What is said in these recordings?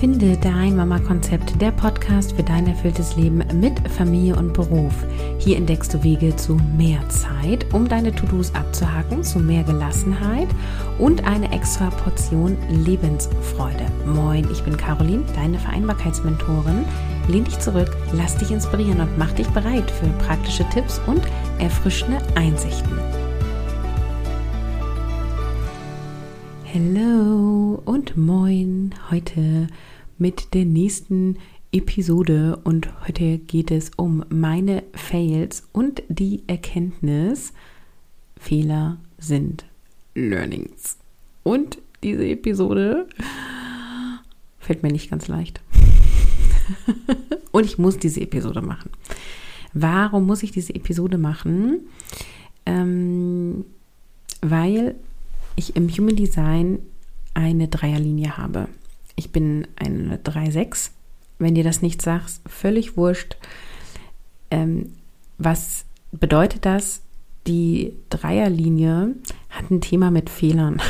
Finde dein Mama-Konzept, der Podcast für dein erfülltes Leben mit Familie und Beruf. Hier entdeckst du Wege zu mehr Zeit, um deine To-Dos abzuhaken, zu mehr Gelassenheit und eine extra Portion Lebensfreude. Moin, ich bin Caroline, deine Vereinbarkeitsmentorin. Lehn dich zurück, lass dich inspirieren und mach dich bereit für praktische Tipps und erfrischende Einsichten. Hallo und moin. Heute mit der nächsten Episode und heute geht es um meine Fails und die Erkenntnis, Fehler sind Learnings. Und diese Episode fällt mir nicht ganz leicht. und ich muss diese Episode machen. Warum muss ich diese Episode machen? Ähm, weil ich im Human Design eine Dreierlinie habe. Ich bin eine 3-6. Wenn dir das nicht sagst, völlig wurscht. Ähm, was bedeutet das? Die Dreierlinie hat ein Thema mit Fehlern.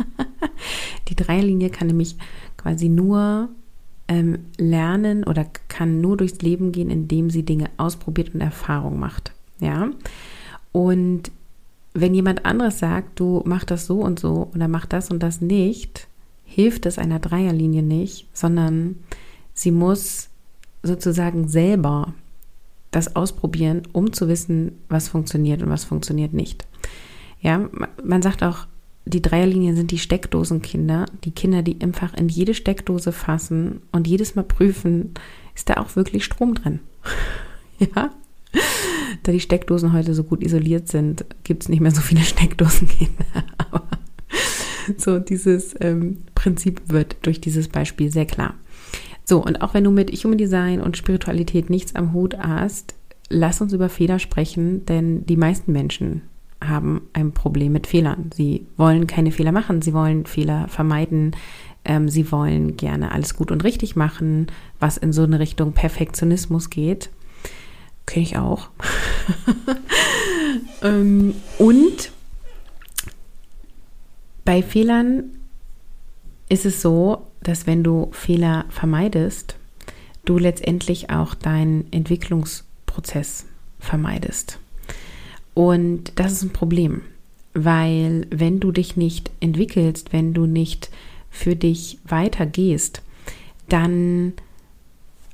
die Dreierlinie kann nämlich quasi nur ähm, lernen oder kann nur durchs Leben gehen, indem sie Dinge ausprobiert und Erfahrung macht. Ja. Und wenn jemand anderes sagt, du mach das so und so oder mach das und das nicht, hilft es einer Dreierlinie nicht, sondern sie muss sozusagen selber das ausprobieren, um zu wissen, was funktioniert und was funktioniert nicht. Ja, man sagt auch, die Dreierlinien sind die Steckdosenkinder, die Kinder, die einfach in jede Steckdose fassen und jedes Mal prüfen, ist da auch wirklich Strom drin. ja, da die Steckdosen heute so gut isoliert sind, gibt es nicht mehr so viele Steckdosenkinder. Aber so dieses ähm, Prinzip wird durch dieses Beispiel sehr klar. So, und auch wenn du mit Human Design und Spiritualität nichts am Hut hast, lass uns über Fehler sprechen, denn die meisten Menschen haben ein Problem mit Fehlern. Sie wollen keine Fehler machen, sie wollen Fehler vermeiden, ähm, sie wollen gerne alles gut und richtig machen, was in so eine Richtung Perfektionismus geht. Kenne ich auch. ähm, und bei Fehlern ist es so, dass wenn du Fehler vermeidest, du letztendlich auch deinen Entwicklungsprozess vermeidest. Und das ist ein Problem, weil wenn du dich nicht entwickelst, wenn du nicht für dich weitergehst, dann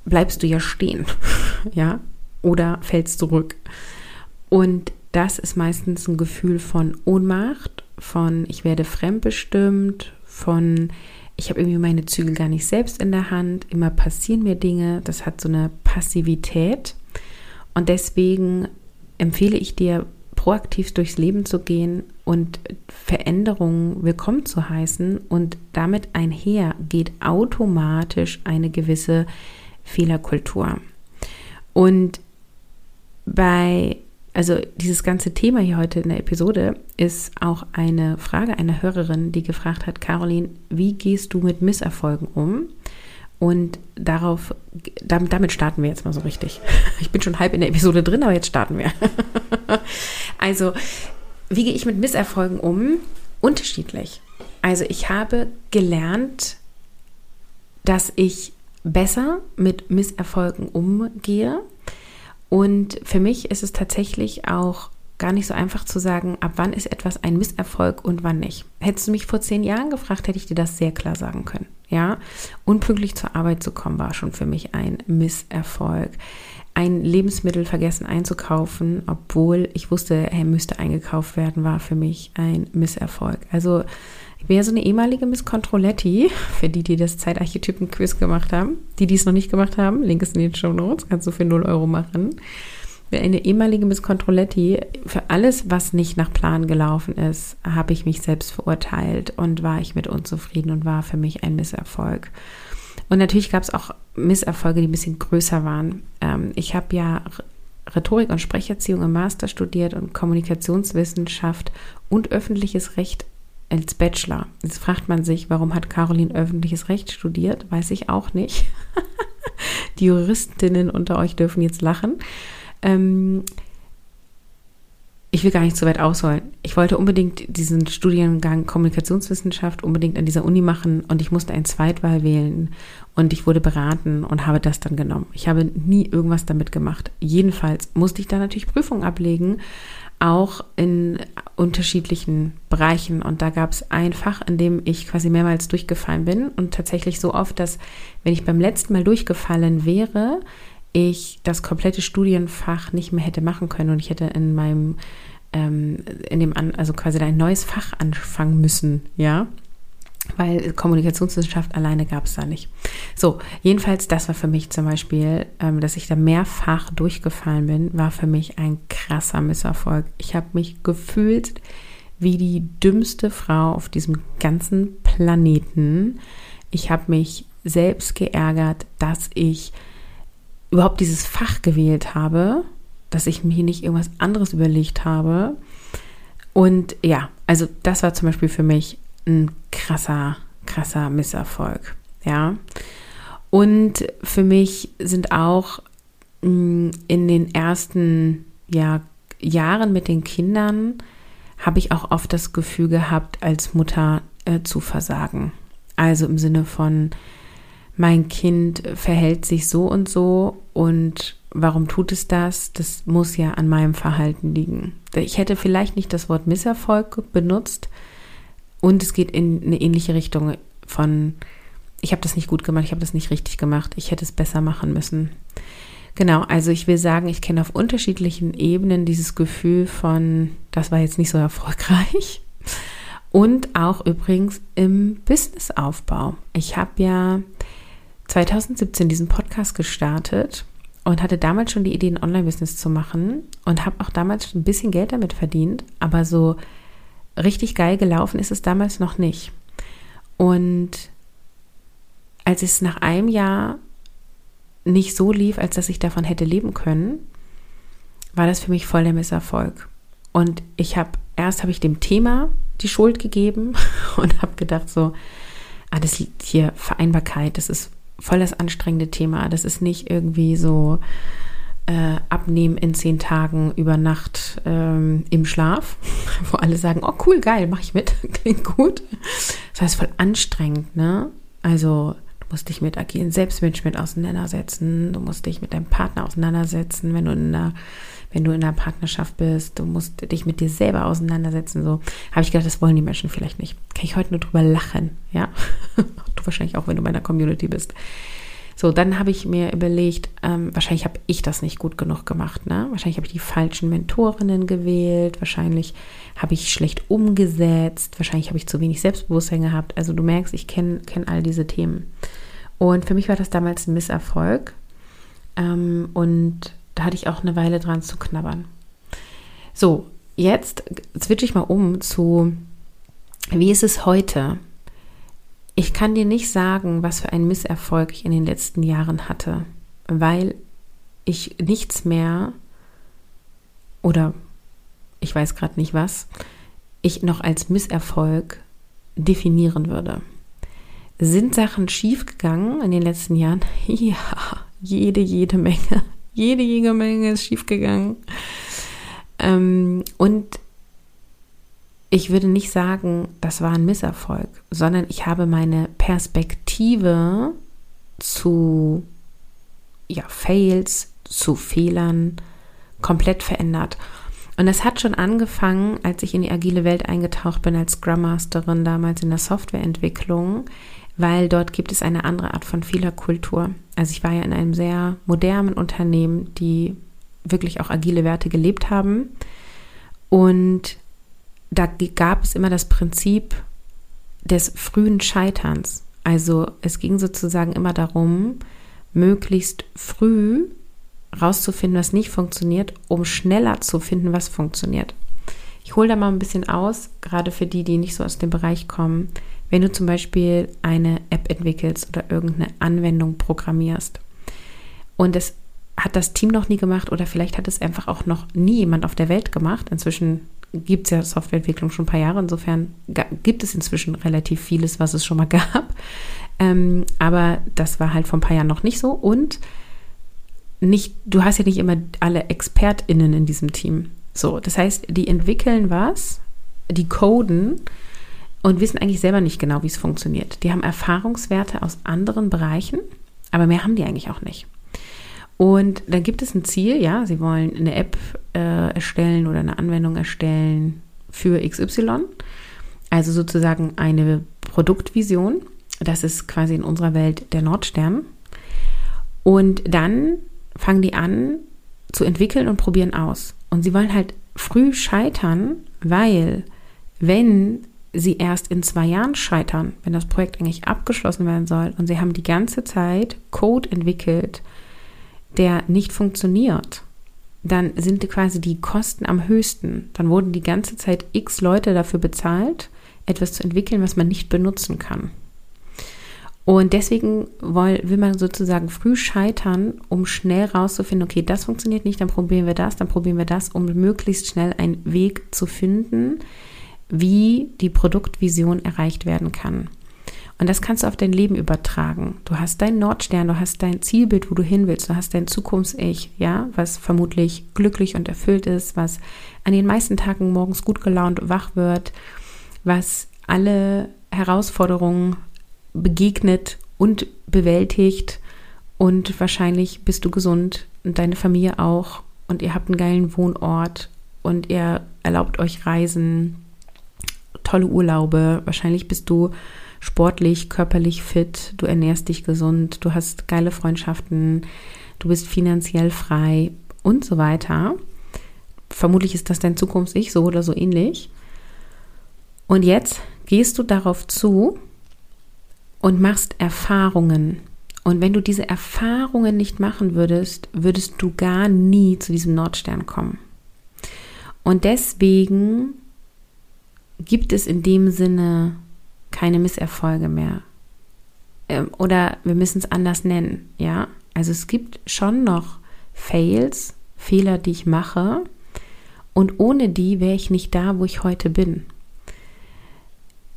bleibst du ja stehen, ja, oder fällst zurück. Und das ist meistens ein Gefühl von Ohnmacht, von ich werde fremdbestimmt, von ich habe irgendwie meine Zügel gar nicht selbst in der Hand, immer passieren mir Dinge, das hat so eine Passivität. Und deswegen empfehle ich dir, proaktiv durchs Leben zu gehen und Veränderungen willkommen zu heißen. Und damit einher geht automatisch eine gewisse Fehlerkultur. Und bei, also dieses ganze Thema hier heute in der Episode ist auch eine Frage einer Hörerin, die gefragt hat, Caroline, wie gehst du mit Misserfolgen um? Und darauf, damit starten wir jetzt mal so richtig. Ich bin schon halb in der Episode drin, aber jetzt starten wir. Also, wie gehe ich mit Misserfolgen um? Unterschiedlich. Also, ich habe gelernt, dass ich besser mit Misserfolgen umgehe und für mich ist es tatsächlich auch gar nicht so einfach zu sagen, ab wann ist etwas ein Misserfolg und wann nicht. Hättest du mich vor zehn Jahren gefragt, hätte ich dir das sehr klar sagen können. Ja, unpünktlich zur Arbeit zu kommen war schon für mich ein Misserfolg. Ein Lebensmittel vergessen einzukaufen, obwohl ich wusste, er müsste eingekauft werden, war für mich ein Misserfolg. Also wäre so eine ehemalige Miss Controletti, für die, die das Zeitarchetypen-Quiz gemacht haben. Die, die es noch nicht gemacht haben, Link ist in den Show Notes, kannst du für 0 Euro machen. Wäre eine ehemalige Miss Controletti, für alles, was nicht nach Plan gelaufen ist, habe ich mich selbst verurteilt und war ich mit unzufrieden und war für mich ein Misserfolg. Und natürlich gab es auch Misserfolge, die ein bisschen größer waren. Ähm, ich habe ja Rhetorik und Sprecherziehung im Master studiert und Kommunikationswissenschaft und öffentliches Recht als Bachelor. Jetzt fragt man sich, warum hat Caroline öffentliches Recht studiert? Weiß ich auch nicht. Die Juristinnen unter euch dürfen jetzt lachen. Ähm, ich will gar nicht so weit ausholen. Ich wollte unbedingt diesen Studiengang Kommunikationswissenschaft unbedingt an dieser Uni machen und ich musste ein Zweitwahl wählen und ich wurde beraten und habe das dann genommen. Ich habe nie irgendwas damit gemacht. Jedenfalls musste ich da natürlich Prüfungen ablegen, auch in unterschiedlichen Bereichen. Und da gab es ein Fach, in dem ich quasi mehrmals durchgefallen bin und tatsächlich so oft, dass wenn ich beim letzten Mal durchgefallen wäre, ich das komplette Studienfach nicht mehr hätte machen können und ich hätte in meinem, ähm, in dem, an, also quasi ein neues Fach anfangen müssen, ja. Weil Kommunikationswissenschaft alleine gab es da nicht. So, jedenfalls, das war für mich zum Beispiel, ähm, dass ich da mehrfach durchgefallen bin, war für mich ein krasser Misserfolg. Ich habe mich gefühlt wie die dümmste Frau auf diesem ganzen Planeten. Ich habe mich selbst geärgert, dass ich überhaupt dieses Fach gewählt habe, dass ich mir nicht irgendwas anderes überlegt habe. Und ja, also das war zum Beispiel für mich ein krasser, krasser Misserfolg. Ja. Und für mich sind auch mm, in den ersten ja, Jahren mit den Kindern habe ich auch oft das Gefühl gehabt, als Mutter äh, zu versagen. Also im Sinne von, mein Kind verhält sich so und so und warum tut es das? Das muss ja an meinem Verhalten liegen. Ich hätte vielleicht nicht das Wort Misserfolg benutzt und es geht in eine ähnliche Richtung von, ich habe das nicht gut gemacht, ich habe das nicht richtig gemacht, ich hätte es besser machen müssen. Genau, also ich will sagen, ich kenne auf unterschiedlichen Ebenen dieses Gefühl von, das war jetzt nicht so erfolgreich. Und auch übrigens im Businessaufbau. Ich habe ja 2017 diesen Podcast gestartet und hatte damals schon die Idee, ein Online-Business zu machen und habe auch damals ein bisschen Geld damit verdient, aber so richtig geil gelaufen ist es damals noch nicht. Und als es nach einem Jahr nicht so lief, als dass ich davon hätte leben können, war das für mich voll der Misserfolg. Und ich habe erst habe ich dem Thema die Schuld gegeben und habe gedacht so, ah, das hier Vereinbarkeit, das ist voll das anstrengende Thema. Das ist nicht irgendwie so äh, abnehmen in zehn Tagen über Nacht ähm, im Schlaf, wo alle sagen, oh cool, geil, mach ich mit, klingt gut. Das heißt voll anstrengend, ne? Also du musst dich mit agilen Selbstmanagement auseinandersetzen, du musst dich mit deinem Partner auseinandersetzen, wenn du in einer wenn du in einer Partnerschaft bist, du musst dich mit dir selber auseinandersetzen. So habe ich gedacht, das wollen die Menschen vielleicht nicht. Kann ich heute nur drüber lachen, ja? du wahrscheinlich auch, wenn du bei einer Community bist. So, dann habe ich mir überlegt, ähm, wahrscheinlich habe ich das nicht gut genug gemacht. Ne? Wahrscheinlich habe ich die falschen Mentorinnen gewählt, wahrscheinlich habe ich schlecht umgesetzt, wahrscheinlich habe ich zu wenig Selbstbewusstsein gehabt. Also du merkst, ich kenne kenn all diese Themen. Und für mich war das damals ein Misserfolg. Ähm, und da hatte ich auch eine Weile dran zu knabbern. So, jetzt switche ich mal um zu, wie ist es heute? Ich kann dir nicht sagen, was für einen Misserfolg ich in den letzten Jahren hatte, weil ich nichts mehr oder ich weiß gerade nicht was, ich noch als Misserfolg definieren würde. Sind Sachen schiefgegangen in den letzten Jahren? Ja, jede, jede Menge. Jede, jede Menge ist schiefgegangen. Ähm, und ich würde nicht sagen, das war ein Misserfolg, sondern ich habe meine Perspektive zu ja, Fails, zu Fehlern komplett verändert. Und das hat schon angefangen, als ich in die agile Welt eingetaucht bin als Scrum Masterin damals in der Softwareentwicklung, weil dort gibt es eine andere Art von Fehlerkultur. Also ich war ja in einem sehr modernen Unternehmen, die wirklich auch agile Werte gelebt haben. Und da gab es immer das Prinzip des frühen Scheiterns. Also es ging sozusagen immer darum, möglichst früh rauszufinden, was nicht funktioniert, um schneller zu finden, was funktioniert. Ich hole da mal ein bisschen aus, gerade für die, die nicht so aus dem Bereich kommen. Wenn du zum Beispiel eine App entwickelst oder irgendeine Anwendung programmierst und es hat das Team noch nie gemacht oder vielleicht hat es einfach auch noch nie jemand auf der Welt gemacht. Inzwischen gibt es ja Softwareentwicklung schon ein paar Jahre. Insofern gibt es inzwischen relativ vieles, was es schon mal gab. Ähm, aber das war halt vor ein paar Jahren noch nicht so. Und nicht, du hast ja nicht immer alle ExpertInnen in diesem Team. So, das heißt, die entwickeln was, die coden und wissen eigentlich selber nicht genau, wie es funktioniert. Die haben Erfahrungswerte aus anderen Bereichen, aber mehr haben die eigentlich auch nicht. Und dann gibt es ein Ziel, ja, sie wollen eine App äh, erstellen oder eine Anwendung erstellen für XY. Also sozusagen eine Produktvision. Das ist quasi in unserer Welt der Nordstern. Und dann fangen die an zu entwickeln und probieren aus. Und sie wollen halt früh scheitern, weil wenn sie erst in zwei Jahren scheitern, wenn das Projekt eigentlich abgeschlossen werden soll und sie haben die ganze Zeit Code entwickelt, der nicht funktioniert, dann sind quasi die Kosten am höchsten. Dann wurden die ganze Zeit x Leute dafür bezahlt, etwas zu entwickeln, was man nicht benutzen kann. Und deswegen will, man sozusagen früh scheitern, um schnell rauszufinden, okay, das funktioniert nicht, dann probieren wir das, dann probieren wir das, um möglichst schnell einen Weg zu finden, wie die Produktvision erreicht werden kann. Und das kannst du auf dein Leben übertragen. Du hast deinen Nordstern, du hast dein Zielbild, wo du hin willst, du hast dein Zukunfts-Ich, ja, was vermutlich glücklich und erfüllt ist, was an den meisten Tagen morgens gut gelaunt wach wird, was alle Herausforderungen begegnet und bewältigt. Und wahrscheinlich bist du gesund und deine Familie auch. Und ihr habt einen geilen Wohnort und ihr erlaubt euch Reisen, tolle Urlaube, wahrscheinlich bist du sportlich, körperlich fit, du ernährst dich gesund, du hast geile Freundschaften, du bist finanziell frei und so weiter. Vermutlich ist das dein Zukunfts-Ich so oder so ähnlich. Und jetzt gehst du darauf zu und machst Erfahrungen. Und wenn du diese Erfahrungen nicht machen würdest, würdest du gar nie zu diesem Nordstern kommen. Und deswegen gibt es in dem Sinne keine Misserfolge mehr. Ähm, oder wir müssen es anders nennen, ja. Also es gibt schon noch Fails, Fehler, die ich mache. Und ohne die wäre ich nicht da, wo ich heute bin.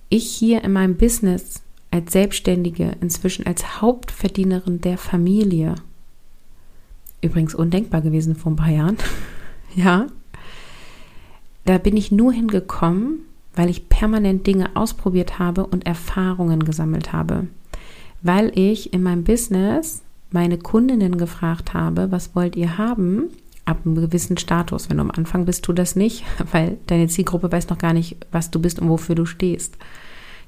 Ich hier in meinem Business als Selbstständige, inzwischen als Hauptverdienerin der Familie. Übrigens undenkbar gewesen vor ein paar Jahren. ja. Da bin ich nur hingekommen, weil ich permanent Dinge ausprobiert habe und Erfahrungen gesammelt habe. Weil ich in meinem Business meine Kundinnen gefragt habe, was wollt ihr haben? Ab einem gewissen Status. Wenn du am Anfang bist, tu das nicht, weil deine Zielgruppe weiß noch gar nicht, was du bist und wofür du stehst.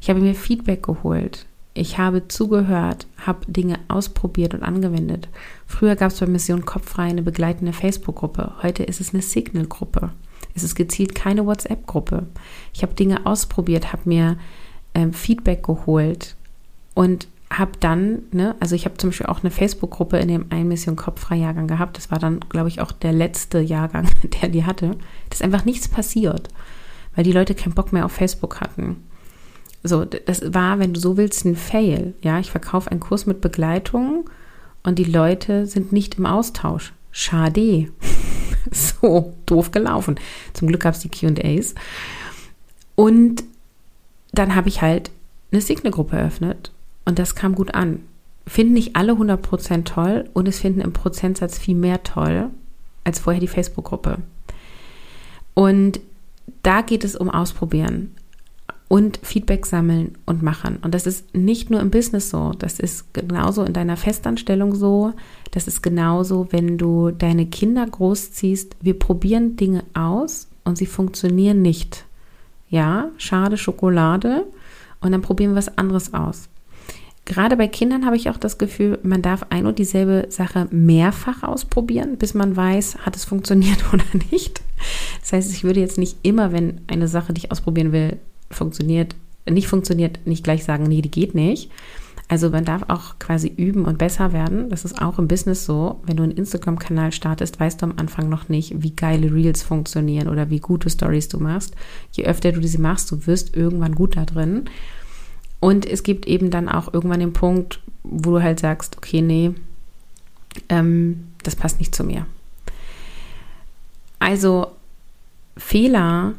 Ich habe mir Feedback geholt. Ich habe zugehört, habe Dinge ausprobiert und angewendet. Früher gab es bei Mission Kopffrei eine begleitende Facebook-Gruppe. Heute ist es eine Signal-Gruppe. Es ist gezielt keine WhatsApp-Gruppe. Ich habe Dinge ausprobiert, habe mir ähm, Feedback geholt und habe dann, ne, also ich habe zum Beispiel auch eine Facebook-Gruppe in dem einen Mission Kopffrei-Jahrgang gehabt. Das war dann, glaube ich, auch der letzte Jahrgang, der die hatte. Da ist einfach nichts passiert, weil die Leute keinen Bock mehr auf Facebook hatten. So, das war, wenn du so willst, ein Fail. Ja, ich verkaufe einen Kurs mit Begleitung und die Leute sind nicht im Austausch. Schade. so, doof gelaufen. Zum Glück gab es die QAs. Und dann habe ich halt eine Signe-Gruppe eröffnet und das kam gut an. Finden nicht alle 100% toll und es finden im Prozentsatz viel mehr toll als vorher die Facebook-Gruppe. Und da geht es um Ausprobieren und Feedback sammeln und machen. Und das ist nicht nur im Business so, das ist genauso in deiner Festanstellung so, das ist genauso, wenn du deine Kinder großziehst. Wir probieren Dinge aus und sie funktionieren nicht. Ja, schade Schokolade und dann probieren wir was anderes aus. Gerade bei Kindern habe ich auch das Gefühl, man darf ein und dieselbe Sache mehrfach ausprobieren, bis man weiß, hat es funktioniert oder nicht. Das heißt, ich würde jetzt nicht immer, wenn eine Sache, die ich ausprobieren will, funktioniert, nicht funktioniert, nicht gleich sagen, nee, die geht nicht. Also man darf auch quasi üben und besser werden. Das ist auch im Business so. Wenn du einen Instagram-Kanal startest, weißt du am Anfang noch nicht, wie geile Reels funktionieren oder wie gute Stories du machst. Je öfter du diese machst, du wirst irgendwann gut da drin. Und es gibt eben dann auch irgendwann den Punkt, wo du halt sagst, okay, nee, ähm, das passt nicht zu mir. Also Fehler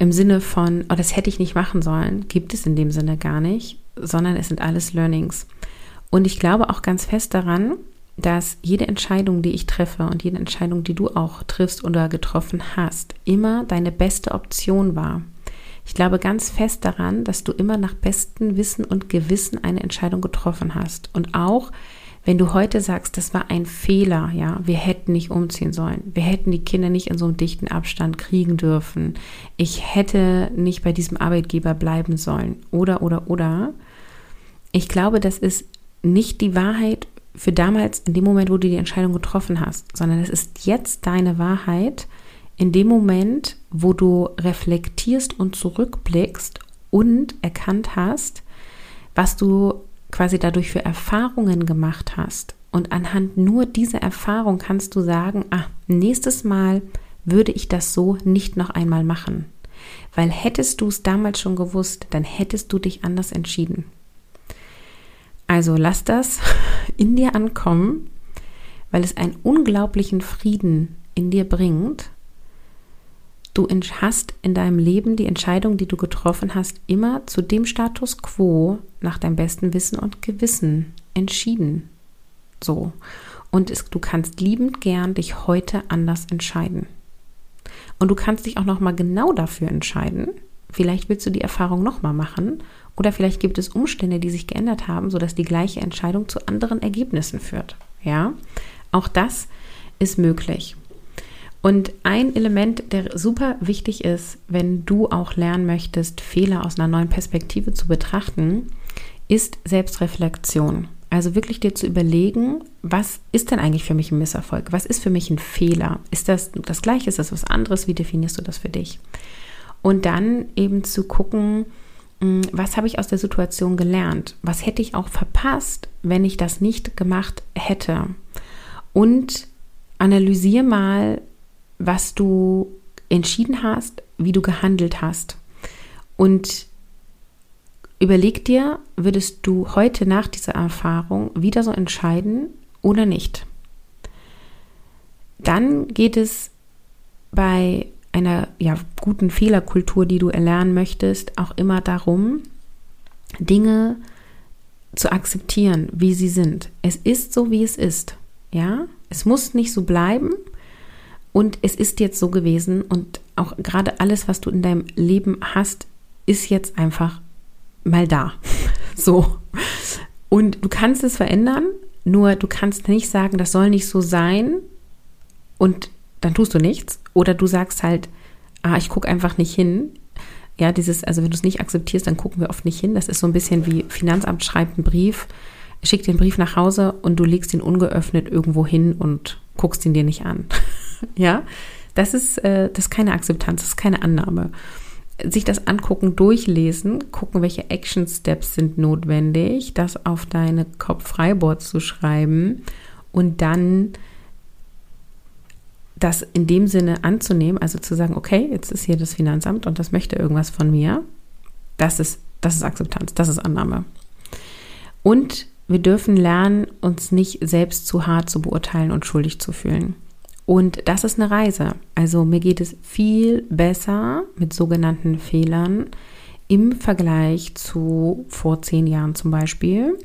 im Sinne von, oh, das hätte ich nicht machen sollen, gibt es in dem Sinne gar nicht, sondern es sind alles Learnings. Und ich glaube auch ganz fest daran, dass jede Entscheidung, die ich treffe und jede Entscheidung, die du auch triffst oder getroffen hast, immer deine beste Option war. Ich glaube ganz fest daran, dass du immer nach bestem Wissen und Gewissen eine Entscheidung getroffen hast. Und auch wenn du heute sagst, das war ein Fehler, ja, wir hätten nicht umziehen sollen, wir hätten die Kinder nicht in so einem dichten Abstand kriegen dürfen, ich hätte nicht bei diesem Arbeitgeber bleiben sollen, oder, oder, oder. Ich glaube, das ist nicht die Wahrheit für damals, in dem Moment, wo du die Entscheidung getroffen hast, sondern es ist jetzt deine Wahrheit in dem Moment, wo du reflektierst und zurückblickst und erkannt hast, was du quasi dadurch für Erfahrungen gemacht hast. Und anhand nur dieser Erfahrung kannst du sagen, ah, nächstes Mal würde ich das so nicht noch einmal machen. Weil hättest du es damals schon gewusst, dann hättest du dich anders entschieden. Also lass das in dir ankommen, weil es einen unglaublichen Frieden in dir bringt. Du hast in deinem Leben die Entscheidung, die du getroffen hast, immer zu dem Status quo nach deinem besten Wissen und Gewissen entschieden. So. Und es, du kannst liebend gern dich heute anders entscheiden. Und du kannst dich auch noch mal genau dafür entscheiden. Vielleicht willst du die Erfahrung noch mal machen oder vielleicht gibt es Umstände, die sich geändert haben, sodass die gleiche Entscheidung zu anderen Ergebnissen führt. Ja, auch das ist möglich. Und ein Element, der super wichtig ist, wenn du auch lernen möchtest, Fehler aus einer neuen Perspektive zu betrachten, ist Selbstreflexion. Also wirklich dir zu überlegen, was ist denn eigentlich für mich ein Misserfolg? Was ist für mich ein Fehler? Ist das das Gleiche? Ist das was anderes? Wie definierst du das für dich? Und dann eben zu gucken, hm, was habe ich aus der Situation gelernt? Was hätte ich auch verpasst, wenn ich das nicht gemacht hätte? Und analysiere mal, was du entschieden hast, wie du gehandelt hast. Und überleg dir, würdest du heute nach dieser Erfahrung wieder so entscheiden oder nicht? Dann geht es bei einer ja, guten Fehlerkultur, die du erlernen möchtest, auch immer darum, Dinge zu akzeptieren, wie sie sind. Es ist so, wie es ist. Ja, es muss nicht so bleiben. Und es ist jetzt so gewesen und auch gerade alles, was du in deinem Leben hast, ist jetzt einfach mal da. so. Und du kannst es verändern, nur du kannst nicht sagen, das soll nicht so sein und dann tust du nichts. Oder du sagst halt, ah, ich gucke einfach nicht hin. Ja, dieses, also wenn du es nicht akzeptierst, dann gucken wir oft nicht hin. Das ist so ein bisschen wie Finanzamt schreibt einen Brief, schickt den Brief nach Hause und du legst ihn ungeöffnet irgendwo hin und guckst ihn dir nicht an. ja, das ist, äh, das ist keine Akzeptanz, das ist keine Annahme. Sich das angucken, durchlesen, gucken, welche Action Steps sind notwendig, das auf deine Kopf-Freiboard zu schreiben und dann das in dem Sinne anzunehmen, also zu sagen, okay, jetzt ist hier das Finanzamt und das möchte irgendwas von mir, das ist, das ist Akzeptanz, das ist Annahme. Und wir dürfen lernen, uns nicht selbst zu hart zu beurteilen und schuldig zu fühlen. Und das ist eine Reise. Also mir geht es viel besser mit sogenannten Fehlern im Vergleich zu vor zehn Jahren zum Beispiel.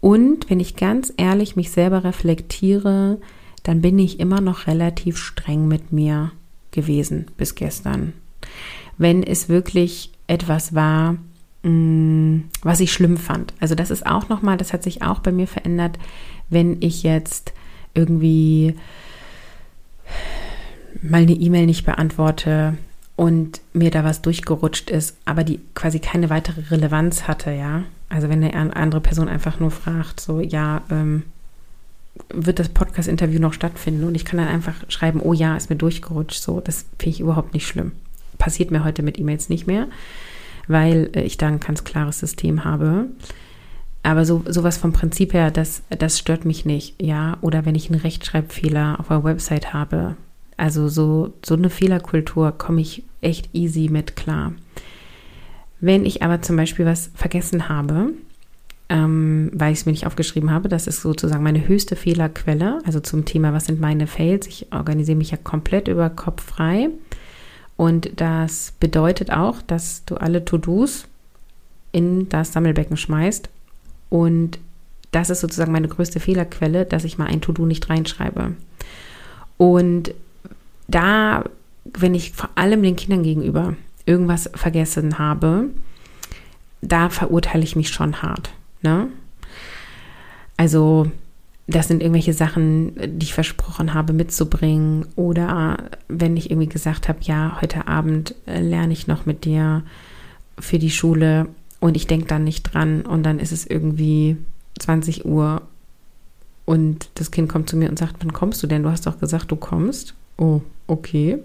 Und wenn ich ganz ehrlich mich selber reflektiere, dann bin ich immer noch relativ streng mit mir gewesen bis gestern. Wenn es wirklich etwas war, mm, was ich schlimm fand. Also das ist auch nochmal, das hat sich auch bei mir verändert, wenn ich jetzt irgendwie mal eine E-Mail nicht beantworte und mir da was durchgerutscht ist, aber die quasi keine weitere Relevanz hatte, ja. Also wenn eine andere Person einfach nur fragt, so, ja, ähm, wird das Podcast-Interview noch stattfinden und ich kann dann einfach schreiben, oh ja, ist mir durchgerutscht. So, das finde ich überhaupt nicht schlimm. Passiert mir heute mit E-Mails nicht mehr, weil äh, ich da ein ganz klares System habe. Aber so sowas vom Prinzip her, das, das stört mich nicht, ja. Oder wenn ich einen Rechtschreibfehler auf einer Website habe, also so, so eine Fehlerkultur komme ich echt easy mit klar. Wenn ich aber zum Beispiel was vergessen habe, ähm, weil ich es mir nicht aufgeschrieben habe. Das ist sozusagen meine höchste Fehlerquelle. Also zum Thema, was sind meine Fails? Ich organisiere mich ja komplett über Kopf frei. Und das bedeutet auch, dass du alle To-Dos in das Sammelbecken schmeißt und das ist sozusagen meine größte Fehlerquelle, dass ich mal ein To-Do nicht reinschreibe. Und da, wenn ich vor allem den Kindern gegenüber irgendwas vergessen habe, da verurteile ich mich schon hart. Ne? Also das sind irgendwelche Sachen, die ich versprochen habe mitzubringen. Oder wenn ich irgendwie gesagt habe, ja, heute Abend äh, lerne ich noch mit dir für die Schule und ich denke dann nicht dran und dann ist es irgendwie 20 Uhr und das Kind kommt zu mir und sagt, wann kommst du denn? Du hast doch gesagt, du kommst. Oh, okay.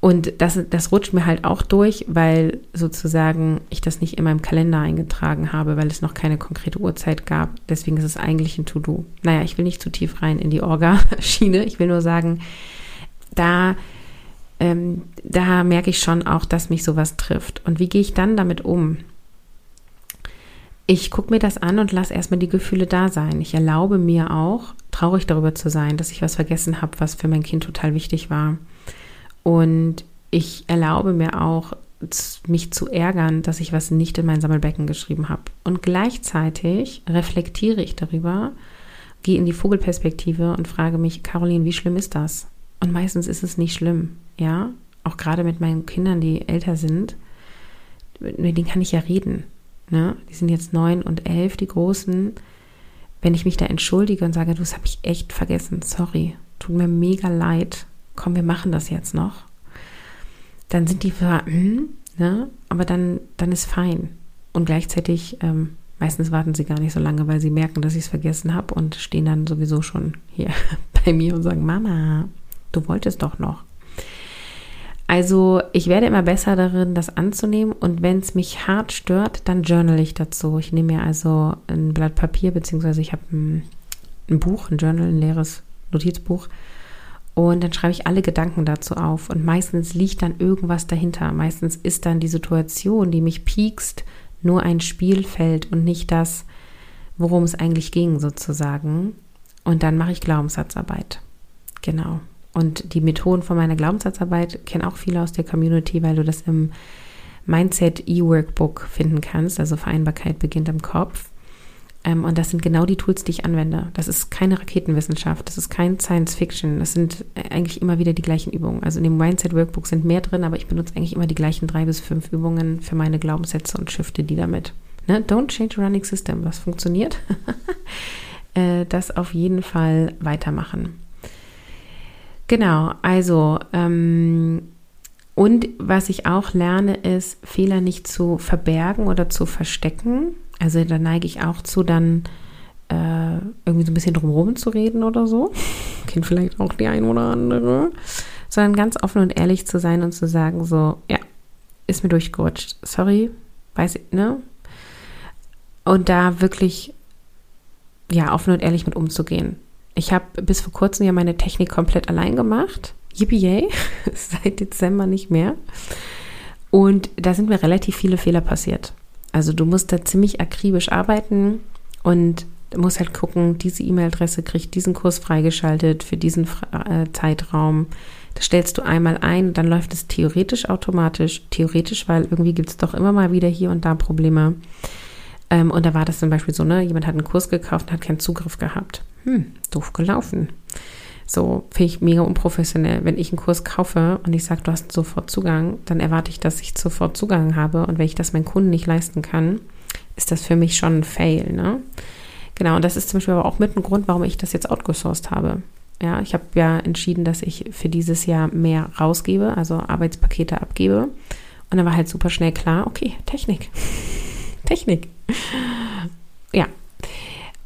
Und das, das rutscht mir halt auch durch, weil sozusagen ich das nicht in meinem Kalender eingetragen habe, weil es noch keine konkrete Uhrzeit gab. Deswegen ist es eigentlich ein To-Do. Naja, ich will nicht zu tief rein in die Orga-Schiene. Ich will nur sagen, da, ähm, da merke ich schon auch, dass mich sowas trifft. Und wie gehe ich dann damit um? Ich gucke mir das an und lasse erstmal die Gefühle da sein. Ich erlaube mir auch, traurig darüber zu sein, dass ich was vergessen habe, was für mein Kind total wichtig war und ich erlaube mir auch, mich zu ärgern, dass ich was nicht in mein Sammelbecken geschrieben habe. Und gleichzeitig reflektiere ich darüber, gehe in die Vogelperspektive und frage mich, Caroline, wie schlimm ist das? Und meistens ist es nicht schlimm, ja. Auch gerade mit meinen Kindern, die älter sind, mit denen kann ich ja reden. Ne? Die sind jetzt neun und elf, die Großen. Wenn ich mich da entschuldige und sage, du, das habe ich echt vergessen, sorry, tut mir mega leid, komm, wir machen das jetzt noch, dann sind die für, hm, ne? aber dann, dann ist fein. Und gleichzeitig, ähm, meistens warten sie gar nicht so lange, weil sie merken, dass ich es vergessen habe und stehen dann sowieso schon hier bei mir und sagen, Mama, du wolltest doch noch. Also ich werde immer besser darin, das anzunehmen und wenn es mich hart stört, dann journal ich dazu. Ich nehme mir also ein Blatt Papier, beziehungsweise ich habe ein, ein Buch, ein Journal, ein leeres Notizbuch und dann schreibe ich alle Gedanken dazu auf. Und meistens liegt dann irgendwas dahinter. Meistens ist dann die Situation, die mich piekst, nur ein Spielfeld und nicht das, worum es eigentlich ging, sozusagen. Und dann mache ich Glaubenssatzarbeit. Genau. Und die Methoden von meiner Glaubenssatzarbeit kennen auch viele aus der Community, weil du das im Mindset E-Workbook finden kannst. Also Vereinbarkeit beginnt im Kopf. Ähm, und das sind genau die Tools, die ich anwende. Das ist keine Raketenwissenschaft, das ist kein Science Fiction. Das sind äh, eigentlich immer wieder die gleichen Übungen. Also in dem Mindset Workbook sind mehr drin, aber ich benutze eigentlich immer die gleichen drei bis fünf Übungen für meine Glaubenssätze und shifte die damit. Ne? Don't change running system. Was funktioniert? äh, das auf jeden Fall weitermachen. Genau, also ähm, und was ich auch lerne, ist, Fehler nicht zu verbergen oder zu verstecken, also da neige ich auch zu, dann äh, irgendwie so ein bisschen drumherum zu reden oder so. Kennt vielleicht auch die ein oder andere. Sondern ganz offen und ehrlich zu sein und zu sagen, so, ja, ist mir durchgerutscht. Sorry, weiß ich, ne? Und da wirklich, ja, offen und ehrlich mit umzugehen. Ich habe bis vor kurzem ja meine Technik komplett allein gemacht. Yippie, seit Dezember nicht mehr. Und da sind mir relativ viele Fehler passiert. Also du musst da ziemlich akribisch arbeiten und musst halt gucken, diese E-Mail-Adresse kriegt diesen Kurs freigeschaltet für diesen äh, Zeitraum. Das stellst du einmal ein, dann läuft es theoretisch automatisch. Theoretisch, weil irgendwie gibt es doch immer mal wieder hier und da Probleme. Ähm, und da war das zum Beispiel so, ne, jemand hat einen Kurs gekauft und hat keinen Zugriff gehabt. Hm, doof gelaufen. So, finde ich mega unprofessionell. Wenn ich einen Kurs kaufe und ich sage, du hast sofort Zugang, dann erwarte ich, dass ich sofort Zugang habe. Und wenn ich das meinen Kunden nicht leisten kann, ist das für mich schon ein Fail. Ne? Genau, und das ist zum Beispiel aber auch mit ein Grund, warum ich das jetzt outgesourced habe. Ja, ich habe ja entschieden, dass ich für dieses Jahr mehr rausgebe, also Arbeitspakete abgebe. Und dann war halt super schnell klar, okay, Technik. Technik. Ja,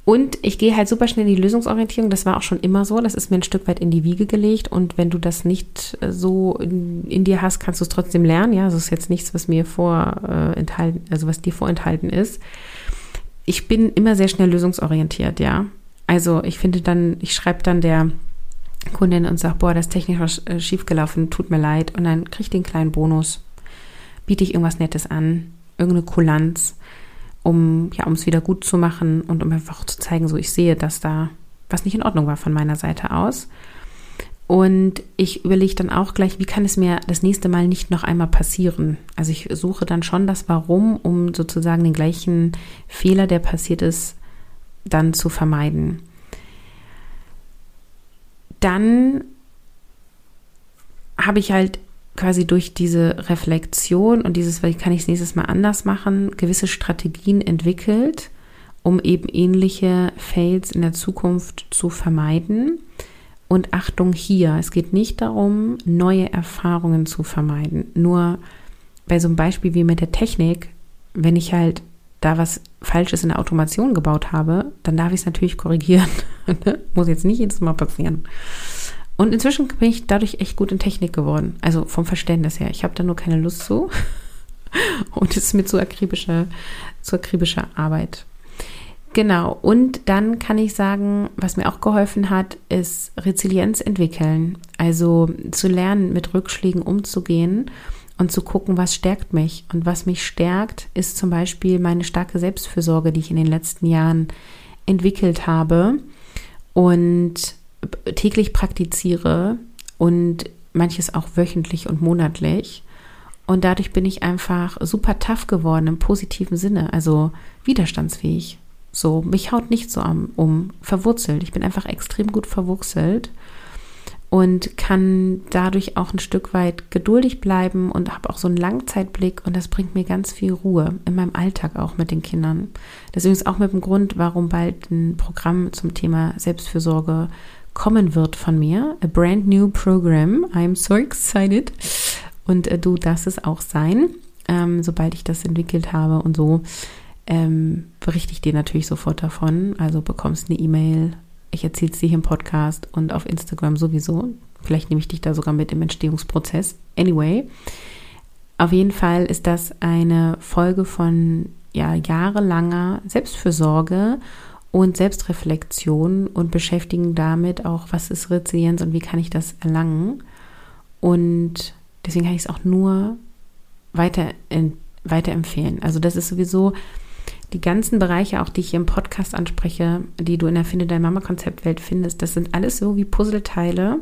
und ich gehe halt super schnell in die Lösungsorientierung. Das war auch schon immer so. Das ist mir ein Stück weit in die Wiege gelegt. Und wenn du das nicht äh, so in, in dir hast, kannst du es trotzdem lernen. Ja, das ist jetzt nichts, was mir vorenthalten, äh, also was dir vorenthalten ist. Ich bin immer sehr schnell lösungsorientiert, ja. Also ich finde dann, ich schreibe dann der Kundin und sage, boah, das ist technisch äh, schiefgelaufen, tut mir leid. Und dann kriege ich den kleinen Bonus, biete ich irgendwas Nettes an, irgendeine Kulanz um ja, um es wieder gut zu machen und um einfach zu zeigen, so ich sehe, dass da was nicht in Ordnung war von meiner Seite aus. Und ich überlege dann auch gleich, wie kann es mir das nächste Mal nicht noch einmal passieren? Also ich suche dann schon das Warum, um sozusagen den gleichen Fehler, der passiert ist, dann zu vermeiden. Dann habe ich halt quasi durch diese Reflexion und dieses, wie kann ich es nächstes Mal anders machen, gewisse Strategien entwickelt, um eben ähnliche Fails in der Zukunft zu vermeiden. Und Achtung hier, es geht nicht darum, neue Erfahrungen zu vermeiden. Nur bei so einem Beispiel wie mit der Technik, wenn ich halt da was Falsches in der Automation gebaut habe, dann darf ich es natürlich korrigieren. Muss jetzt nicht jedes Mal passieren. Und inzwischen bin ich dadurch echt gut in Technik geworden. Also vom Verständnis her. Ich habe da nur keine Lust zu. Und es ist mir zu akribischer, zu akribischer Arbeit. Genau. Und dann kann ich sagen, was mir auch geholfen hat, ist Resilienz entwickeln. Also zu lernen, mit Rückschlägen umzugehen und zu gucken, was stärkt mich. Und was mich stärkt, ist zum Beispiel meine starke Selbstfürsorge, die ich in den letzten Jahren entwickelt habe. Und täglich praktiziere und manches auch wöchentlich und monatlich. Und dadurch bin ich einfach super tough geworden im positiven Sinne, also widerstandsfähig. So, mich haut nicht so um, verwurzelt. Ich bin einfach extrem gut verwurzelt und kann dadurch auch ein Stück weit geduldig bleiben und habe auch so einen Langzeitblick und das bringt mir ganz viel Ruhe in meinem Alltag auch mit den Kindern. Deswegen ist auch mit dem Grund, warum bald ein Programm zum Thema Selbstfürsorge kommen wird von mir. A brand new program. I'm so excited. Und äh, du darfst es auch sein, ähm, sobald ich das entwickelt habe. Und so ähm, berichte ich dir natürlich sofort davon. Also bekommst eine E-Mail. Ich erzähle es dir hier im Podcast und auf Instagram sowieso. Vielleicht nehme ich dich da sogar mit im Entstehungsprozess. Anyway, auf jeden Fall ist das eine Folge von ja, jahrelanger Selbstfürsorge und Selbstreflexion und beschäftigen damit auch, was ist Resilienz und wie kann ich das erlangen. Und deswegen kann ich es auch nur weiter, weiterempfehlen. Also das ist sowieso die ganzen Bereiche, auch die ich im Podcast anspreche, die du in der Finde dein Mama Konzeptwelt findest, das sind alles so wie Puzzleteile,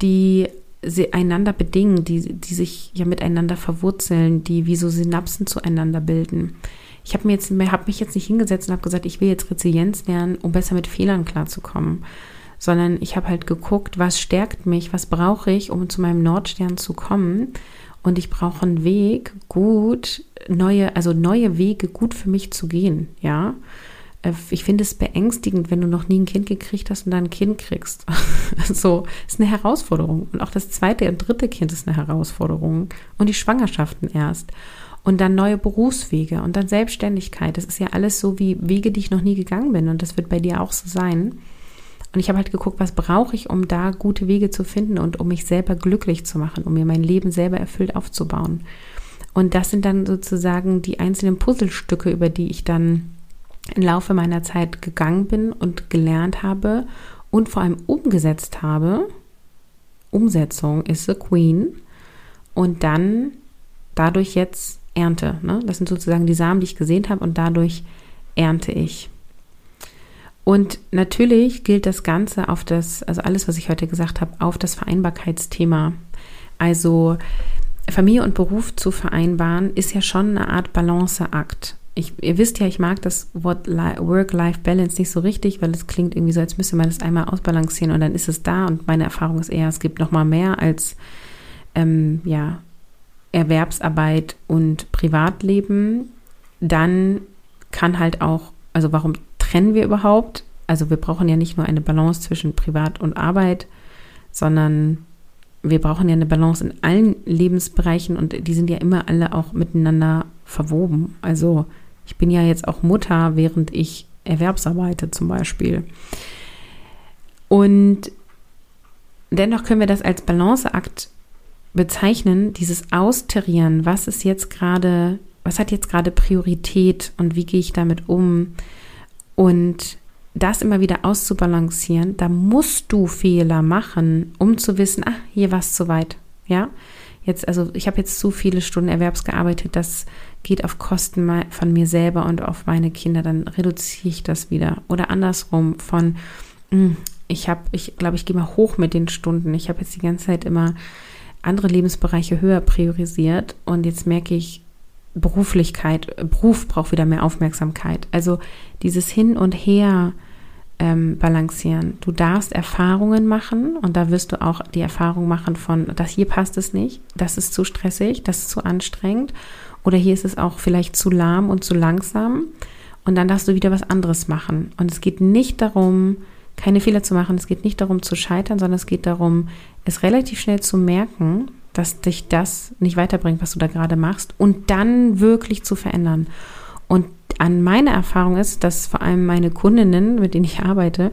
die sie einander bedingen, die, die sich ja miteinander verwurzeln, die wie so Synapsen zueinander bilden ich habe mir jetzt, habe mich jetzt nicht hingesetzt und habe gesagt, ich will jetzt Resilienz lernen, um besser mit Fehlern klarzukommen, sondern ich habe halt geguckt, was stärkt mich, was brauche ich, um zu meinem Nordstern zu kommen. Und ich brauche einen Weg, gut neue, also neue Wege gut für mich zu gehen, ja. Äh, ich finde es beängstigend, wenn du noch nie ein Kind gekriegt hast und dann ein Kind kriegst. so, ist eine Herausforderung. Und auch das zweite und dritte Kind ist eine Herausforderung. Und die Schwangerschaften erst und dann neue Berufswege und dann Selbstständigkeit. Das ist ja alles so wie Wege, die ich noch nie gegangen bin und das wird bei dir auch so sein. Und ich habe halt geguckt, was brauche ich, um da gute Wege zu finden und um mich selber glücklich zu machen, um mir mein Leben selber erfüllt aufzubauen. Und das sind dann sozusagen die einzelnen Puzzlestücke, über die ich dann im Laufe meiner Zeit gegangen bin und gelernt habe und vor allem umgesetzt habe. Umsetzung ist the Queen. Und dann dadurch jetzt ernte. Ne? Das sind sozusagen die Samen, die ich gesehen habe und dadurch ernte ich. Und natürlich gilt das Ganze auf das, also alles, was ich heute gesagt habe, auf das Vereinbarkeitsthema. Also Familie und Beruf zu vereinbaren, ist ja schon eine Art Balanceakt. Ich, ihr wisst ja, ich mag das Wort Work-Life-Balance nicht so richtig, weil es klingt irgendwie so, als müsste man das einmal ausbalancieren und dann ist es da. Und meine Erfahrung ist eher, es gibt noch mal mehr als ähm, ja Erwerbsarbeit und Privatleben, dann kann halt auch, also warum trennen wir überhaupt? Also wir brauchen ja nicht nur eine Balance zwischen Privat und Arbeit, sondern wir brauchen ja eine Balance in allen Lebensbereichen und die sind ja immer alle auch miteinander verwoben. Also ich bin ja jetzt auch Mutter, während ich Erwerbsarbeite zum Beispiel. Und dennoch können wir das als Balanceakt bezeichnen, dieses Austarieren, was ist jetzt gerade, was hat jetzt gerade Priorität und wie gehe ich damit um? Und das immer wieder auszubalancieren, da musst du Fehler machen, um zu wissen, ach, hier war es zu weit. Ja, jetzt, also ich habe jetzt zu viele Stunden Erwerbs gearbeitet, das geht auf Kosten von mir selber und auf meine Kinder, dann reduziere ich das wieder. Oder andersrum von, hm, ich habe, ich glaube, ich gehe mal hoch mit den Stunden. Ich habe jetzt die ganze Zeit immer andere Lebensbereiche höher priorisiert und jetzt merke ich, Beruflichkeit, Beruf braucht wieder mehr Aufmerksamkeit. Also dieses Hin und Her ähm, balancieren. Du darfst Erfahrungen machen und da wirst du auch die Erfahrung machen von, das hier passt es nicht, das ist zu stressig, das ist zu anstrengend oder hier ist es auch vielleicht zu lahm und zu langsam und dann darfst du wieder was anderes machen. Und es geht nicht darum, keine Fehler zu machen, es geht nicht darum zu scheitern, sondern es geht darum, es relativ schnell zu merken, dass dich das nicht weiterbringt, was du da gerade machst und dann wirklich zu verändern. Und an meine Erfahrung ist, dass vor allem meine Kundinnen, mit denen ich arbeite,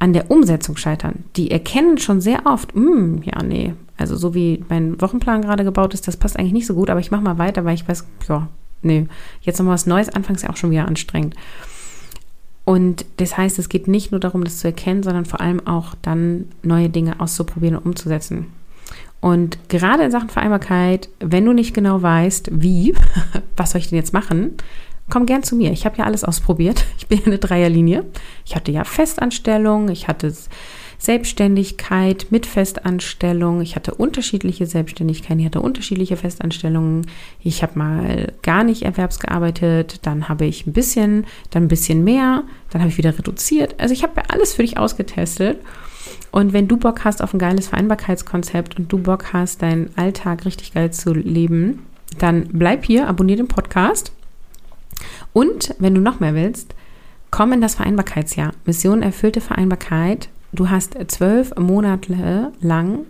an der Umsetzung scheitern. Die erkennen schon sehr oft, mm, ja, nee, also so wie mein Wochenplan gerade gebaut ist, das passt eigentlich nicht so gut, aber ich mache mal weiter, weil ich weiß, ja, nee, jetzt nochmal was Neues anfangs ja auch schon wieder anstrengend. Und das heißt, es geht nicht nur darum, das zu erkennen, sondern vor allem auch dann neue Dinge auszuprobieren und umzusetzen. Und gerade in Sachen Vereinbarkeit, wenn du nicht genau weißt, wie, was soll ich denn jetzt machen, komm gern zu mir. Ich habe ja alles ausprobiert. Ich bin ja eine Dreierlinie. Ich hatte ja Festanstellung, ich hatte Selbstständigkeit mit Festanstellung, ich hatte unterschiedliche Selbstständigkeiten, ich hatte unterschiedliche Festanstellungen. Ich habe mal gar nicht erwerbsgearbeitet, dann habe ich ein bisschen, dann ein bisschen mehr, dann habe ich wieder reduziert. Also ich habe alles für dich ausgetestet. Und wenn du Bock hast auf ein geiles Vereinbarkeitskonzept und du Bock hast, deinen Alltag richtig geil zu leben, dann bleib hier, abonniere den Podcast und wenn du noch mehr willst, komm in das Vereinbarkeitsjahr. Mission erfüllte Vereinbarkeit. Du hast zwölf Monate lang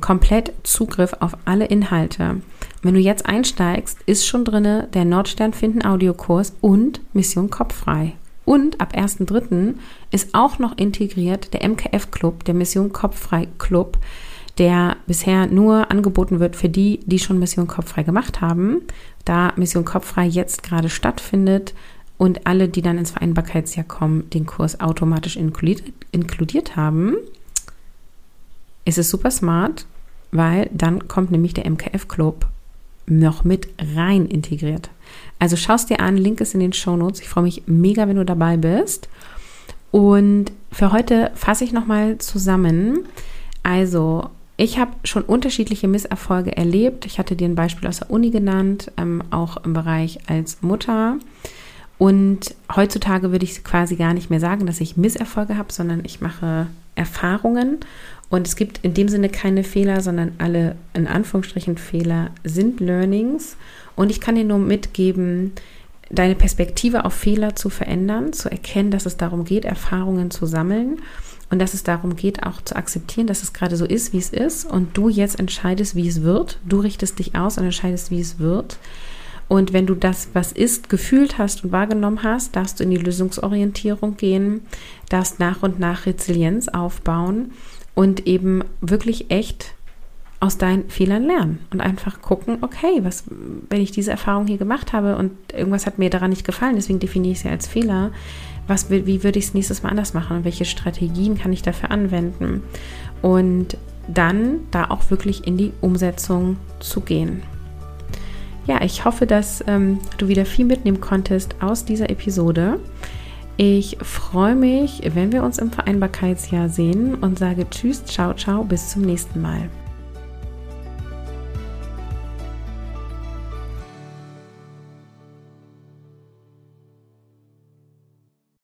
komplett Zugriff auf alle Inhalte. Wenn du jetzt einsteigst, ist schon drinne der Nordstern finden Audiokurs und Mission Kopffrei. Und ab 1.3. ist auch noch integriert der MKF Club, der Mission Kopffrei Club, der bisher nur angeboten wird für die, die schon Mission Kopffrei gemacht haben. Da Mission Kopffrei jetzt gerade stattfindet und alle, die dann ins Vereinbarkeitsjahr kommen, den Kurs automatisch inkludiert, inkludiert haben, ist es super smart, weil dann kommt nämlich der MKF Club noch mit rein integriert. Also schaust dir an, Link ist in den Show Notes. Ich freue mich mega, wenn du dabei bist. Und für heute fasse ich nochmal zusammen. Also ich habe schon unterschiedliche Misserfolge erlebt. Ich hatte dir ein Beispiel aus der Uni genannt, ähm, auch im Bereich als Mutter. Und heutzutage würde ich quasi gar nicht mehr sagen, dass ich Misserfolge habe, sondern ich mache Erfahrungen. Und es gibt in dem Sinne keine Fehler, sondern alle in Anführungsstrichen Fehler sind Learnings. Und ich kann dir nur mitgeben, deine Perspektive auf Fehler zu verändern, zu erkennen, dass es darum geht, Erfahrungen zu sammeln und dass es darum geht, auch zu akzeptieren, dass es gerade so ist, wie es ist und du jetzt entscheidest, wie es wird. Du richtest dich aus und entscheidest, wie es wird. Und wenn du das, was ist, gefühlt hast und wahrgenommen hast, darfst du in die Lösungsorientierung gehen, darfst nach und nach Resilienz aufbauen und eben wirklich echt aus deinen Fehlern lernen und einfach gucken, okay, was, wenn ich diese Erfahrung hier gemacht habe und irgendwas hat mir daran nicht gefallen, deswegen definiere ich sie als Fehler, was, wie würde ich es nächstes Mal anders machen und welche Strategien kann ich dafür anwenden und dann da auch wirklich in die Umsetzung zu gehen. Ja, ich hoffe, dass ähm, du wieder viel mitnehmen konntest aus dieser Episode. Ich freue mich, wenn wir uns im Vereinbarkeitsjahr sehen und sage Tschüss, ciao, ciao, bis zum nächsten Mal.